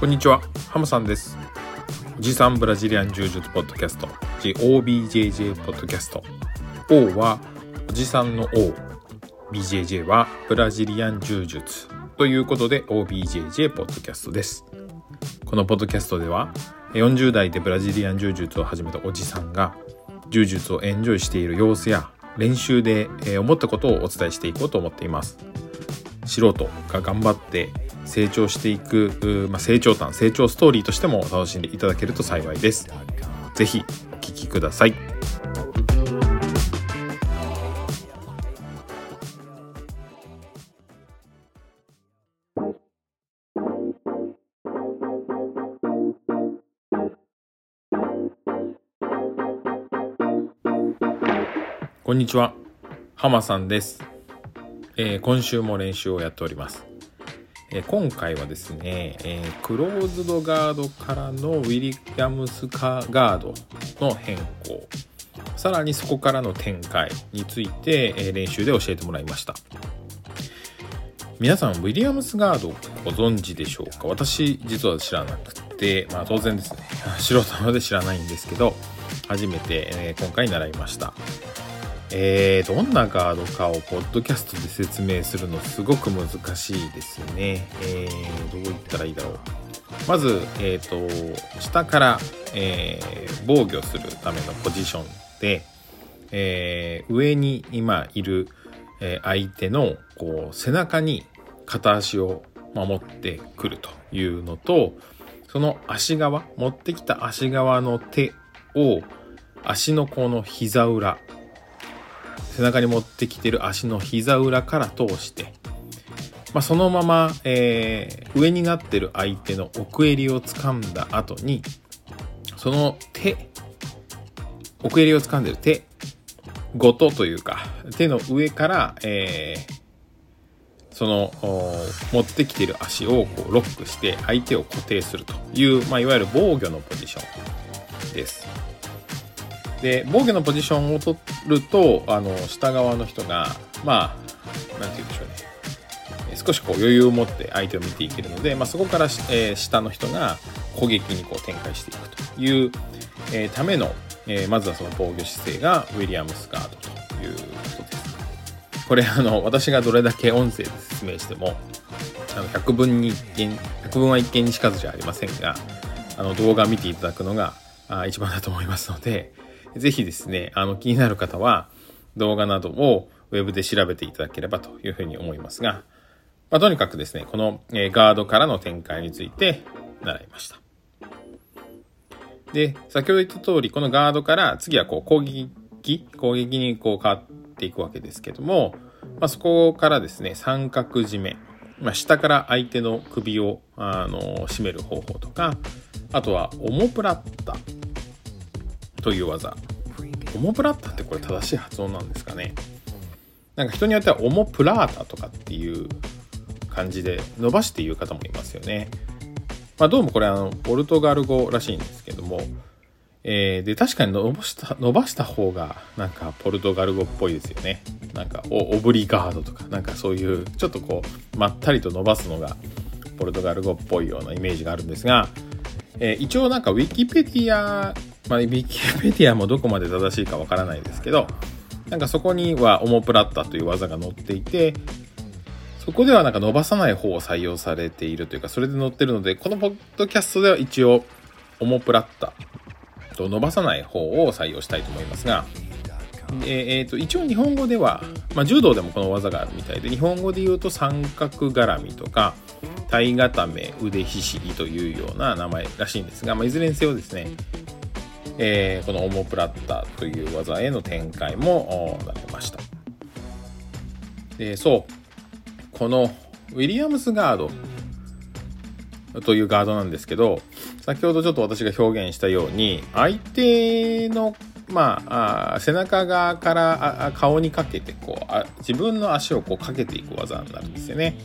こんにちは、ハムさんです。おじさんブラジリアン柔術ポッドキャスト、GOBJJ ポッドキャスト。O はおじさんの O、BJJ はブラジリアン柔術ということで OBJJ ポッドキャストです。このポッドキャストでは40代でブラジリアン柔術を始めたおじさんが柔術をエンジョイしている様子や練習で思ったことをお伝えしていこうと思っています。素人が頑張って成長していく、まあ、成長譚成長ストーリーとしても楽しんでいただけると幸いです。ぜひお聞きください。こんにちは。浜さんです。えー今週も練習をやっております。え今回はですね、えークローズドガードからのウィリアムスカガードの変更、さらにそこからの展開について、え練習で教えてもらいました。皆さん、ウィリアムスガードご存知でしょうか？私、実は知らなくて、まあ当然ですね、素人なので知らないんですけど、初めて、え今回習いました。えー、どんなガードかをポッドキャストで説明するのすごく難しいですよね。えー、どう言ったらいいだろう。まず、えっ、と、下から、えー防御するためのポジションで、えー上に今いる、え相手のこう背中に片足を守ってくるというのと、その足側、持ってきた足側の手を足のこの膝裏、背中に持ってきてる足の膝裏から通して、まあ、そのまま、えー上になってる相手の奥襟を掴んだ後に、その手、奥襟を掴んでる手ごとというか、手の上から、えーその持ってきてる足をこうロックして相手を固定するという、まあ、いわゆる防御のポジションです。で防御のポジションを取るとあの下側の人がまあなんて言うんでしょうね少しこう余裕を持って相手を見ていけるので、まあ、そこから、えー下の人が攻撃にこう展開していくという、えーための、えーまずはその防御姿勢がウィリアムスガードということです。これあの私がどれだけ音声で説明してもあの100分に1件100分は1件にしかずじゃありませんがあの動画見ていただくのがあ一番だと思いますのでぜひですねあの気になる方は動画などをウェブで調べていただければというふうに思いますが、まあ、とにかくですねこの、えガードからの展開について習いました。で、先ほど言った通り、このガードから次はこう攻撃、攻撃にこう変わっていくわけですけども、まあ、そこからですね、三角締め、まあ、下から相手の首を、あの、締める方法とか、あとは、オモプラッタという技。オモプラッタってこれ正しい発音なんですかね。なんか人によってはオモプラータとかっていう感じで伸ばして言う方もいますよね。まあ、どうもこれあのポルトガル語らしいんですけども、えーで確かに伸ばした伸ばした方がなんかポルトガル語っぽいですよねなんかオブリガードとかなんかそういうちょっとこうまったりと伸ばすのがポルトガル語っぽいようなイメージがあるんですが、えー一応なんかウィキペディア、まあ、ウィキペディアもどこまで正しいかわからないですけどなんかそこにはオモプラッタという技が載っていてそこではなんか伸ばさない方を採用されているというか、それで載ってるので、このポッドキャストでは一応、オモプラッタと伸ばさない方を採用したいと思いますが、えーと一応日本語では、まあ、柔道でもこの技があるみたいで、日本語で言うと三角絡みとか、体固め、腕ひしぎというような名前らしいんですが、まあ、いずれにせよですね、えーこのオモプラッタという技への展開もなれました。で、そう。このウィリアムスガードというガードなんですけど先ほどちょっと私が表現したように相手のまああ背中側から顔にかけてこうあ自分の足をこうかけていく技になるんですよね。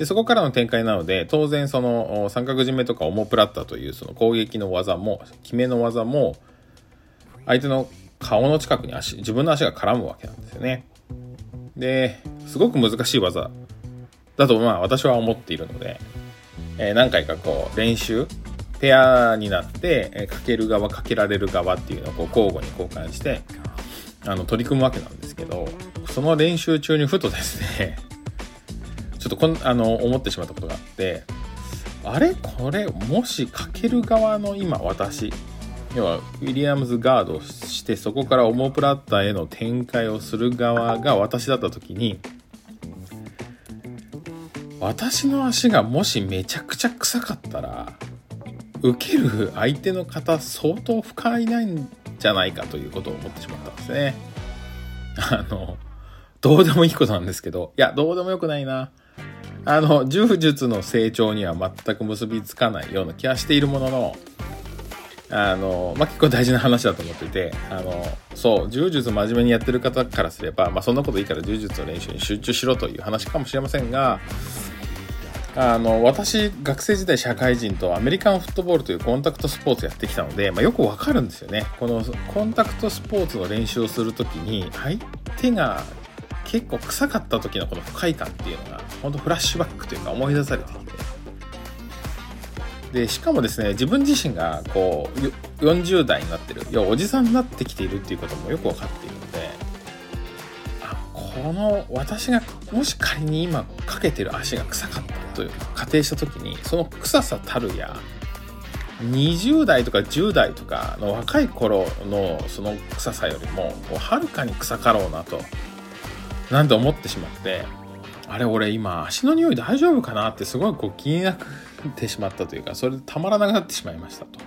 でそこからの展開なので当然その三角締めとかオモプラッタというその攻撃の技も決めの技も相手の顔の近くに足自分の足が絡むわけなんですよね。ですごく難しい技だとまあ私は思っているので、えー、何回かこう練習ペアになって、えー、かける側かけられる側っていうのをこう交互に交換してあの取り組むわけなんですけどその練習中にふとですねちょっとこんあの思ってしまったことがあってあれ？これ？もしかける側の今私要はウィリアムズガードしてそこからオモプラッタへの展開をする側が私だった時に私の足がもしめちゃくちゃ臭かったら受ける相手の方相当不快ないんじゃないかということを思ってしまったんですね。あの、どうでもいいことなんですけど、いや、どうでもよくないな。あの、柔術の成長には全く結びつかないような気はしているものの、あの、まあ、結構大事な話だと思っていて、あの、そう、柔術真面目にやってる方からすれば、まあ、そんなこといいから柔術の練習に集中しろという話かもしれませんが、あの、私、学生時代社会人とアメリカンフットボールというコンタクトスポーツやってきたので、まあ、よくわかるんですよね。このコンタクトスポーツの練習をするときに、相手が結構臭かった時のこの不快感っていうのが、本当フラッシュバックというか思い出されてきて、で、しかもですね、自分自身がこう、40代になってる、要はおじさんになってきているっていうこともよくわかっているので、あ、この、私がもし仮に今かけてる足が臭かったという仮定した時に、その臭さたるや、20代とか10代とかの若い頃のその臭さよりもはるかに臭かろうなとなんて思ってしまってあれ俺今足の匂い大丈夫かなってすごいこう気になってしまったというかそれでたまらなくなってしまいましたと。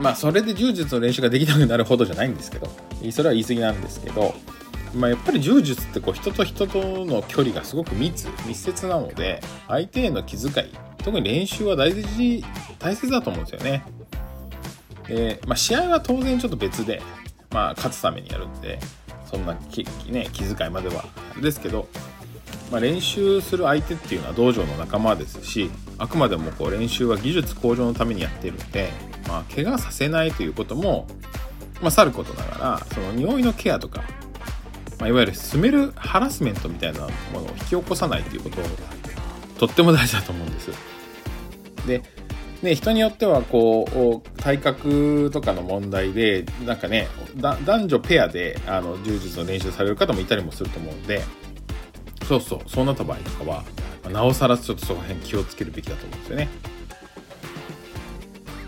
まあそれで柔術の練習ができなくなるほどじゃないんですけどそれは言い過ぎなんですけどまあ、やっぱり柔術ってこう人と人との距離がすごく密密接なので相手への気遣い特に練習は大事大切だと思うんですよね。で、まあ、試合は当然ちょっと別で、まあ、勝つためにやるんでそんな気,、ね、気遣いまではですけど、まあ、練習する相手っていうのは道場の仲間ですしあくまでもこう練習は技術向上のためにやってるので、まあ、怪我させないということも、まあ、さることながらその匂いのケアとか、まあ、いわゆるスメルハラスメントみたいなものを引き起こさないということをとっても大事だと思うんです。でね、人によってはこう体格とかの問題でなんかね男女ペアであの柔術の練習される方もいたりもすると思うんでそうそうそうなった場合とかはまなおさらちょっとその辺気をつけるべきだと思うんですよね。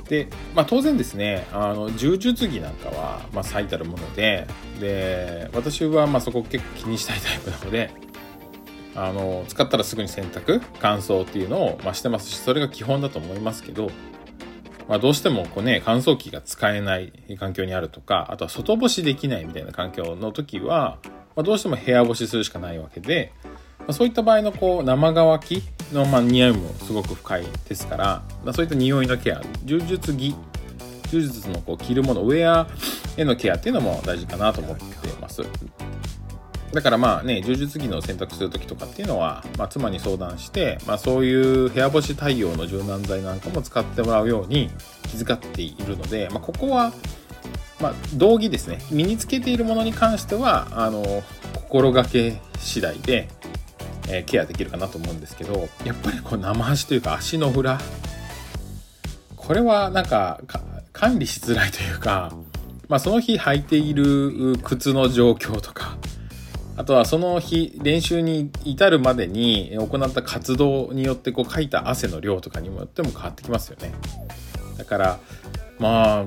で、まあ、当然ですねあの柔術着なんかは、まあ、最たるものでで私はまあそこ結構気にしたいタイプなのであの使ったらすぐに洗濯乾燥っていうのを、まあ、してますしそれが基本だと思いますけど、まあ、どうしてもこう、ね、乾燥機が使えない環境にあるとかあとは外干しできないみたいな環境の時は、まあ、どうしても部屋干しするしかないわけで、まあ、そういった場合のこう生乾きの、まあ、匂いもすごく深いですから、まあ、そういった匂いのケア柔術着柔術のこう着るものウェアへのケアっていうのも大事かなと思ってます。だからまあね、柔術着の選択するときとかっていうのは、まあ、妻に相談して、まあ、そういう部屋干し対応の柔軟剤なんかも使ってもらうように気遣っているので、まあ、ここは、まあ、道着ですね。身につけているものに関しては、あの、心がけ次第で、えー、ケアできるかなと思うんですけど、やっぱりこう生足というか足の裏、これはなんか管理しづらいというか、まあ、その日履いている靴の状況とか、あとはその日練習に至るまでに行った活動によってこうかいた汗の量とかにもよっても変わってきますよね。だからまあ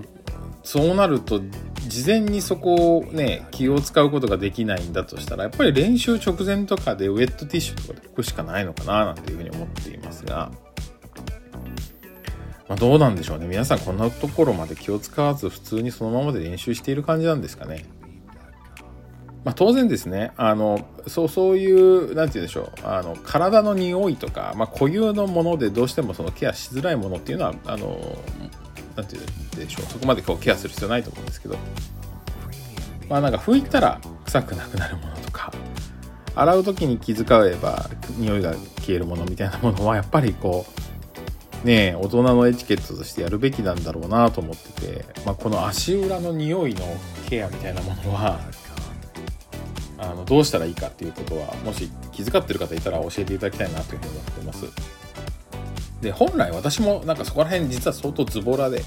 そうなると事前にそこをね気を使うことができないんだとしたらやっぱり練習直前とかでウェットティッシュとかで拭くしかないのかななんていうふうに思っていますが。まあ、どうなんでしょうね皆さんこんなところまで気を使わず普通にそのままで練習している感じなんですかねまあ、当然ですね。あのそうそういう何て言うんでしょう。あの体の匂いとか、まあ、固有のものでどうしてもそのケアしづらいものっていうのはあの何て言うんでしょう。そこまでこうケアする必要ないと思うんですけど。まあなんか拭いたら臭くなくなるものとか洗う時に気遣えば匂いが消えるものみたいなものはやっぱりこうね大人のエチケットとしてやるべきなんだろうなと思ってて、まあ、この足裏の匂いのケアみたいなものはあのどうしたらいいかっていうことはもし気遣ってる方いたら教えていただきたいなというふうに思ってます。で本来私もなんかそこら辺実は相当ズボラで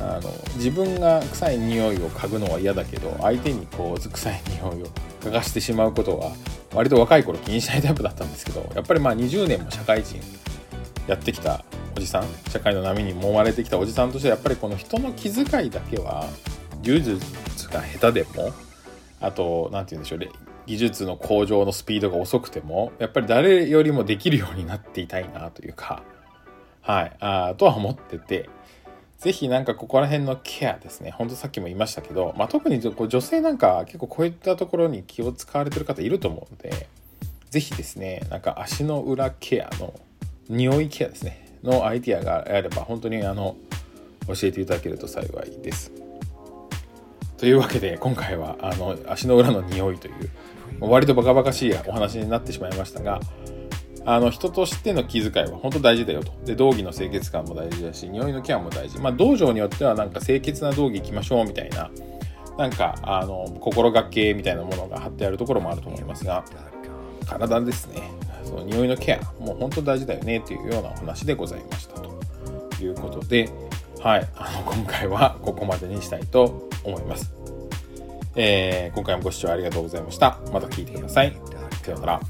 あの自分が臭い匂いを嗅ぐのは嫌だけど相手にこう臭い匂いを嗅がしてしまうことは割と若い頃気にしないタイプだったんですけどやっぱりまあ20年も社会人やってきたおじさん社会の波に揉まれてきたおじさんとしてはやっぱりこの人の気遣いだけは柔術が下手でもあと何て言うんでしょう技術の向上のスピードが遅くてもやっぱり誰よりもできるようになっていたいなというかはいあとは思っててぜひなんかここら辺のケアですね。ほんとさっきも言いましたけど、まあ、特に女性なんか結構こういったところに気を使われてる方いると思うので、ぜひですね、なんか足の裏ケアの、匂いケアですね、のアイディアがあれば本当にあの、教えていただけると幸いです。というわけで今回はあの足の裏の匂いという割とバカバカしいお話になってしまいましたが、あの人としての気遣いは本当大事だよと。で、道着の清潔感も大事だし、匂いのケアも大事。まあ、道場によってはなんか清潔な道着行きましょうみたいな、なんか、あの、心がけみたいなものが貼ってあるところもあると思いますが、体ですね。その匂いのケア、もう本当大事だよねっていうようなお話でございましたということで、はい、あの、今回はここまでにしたいと思います。えー、今回もご視聴ありがとうございました。また聞いてください。さようなら。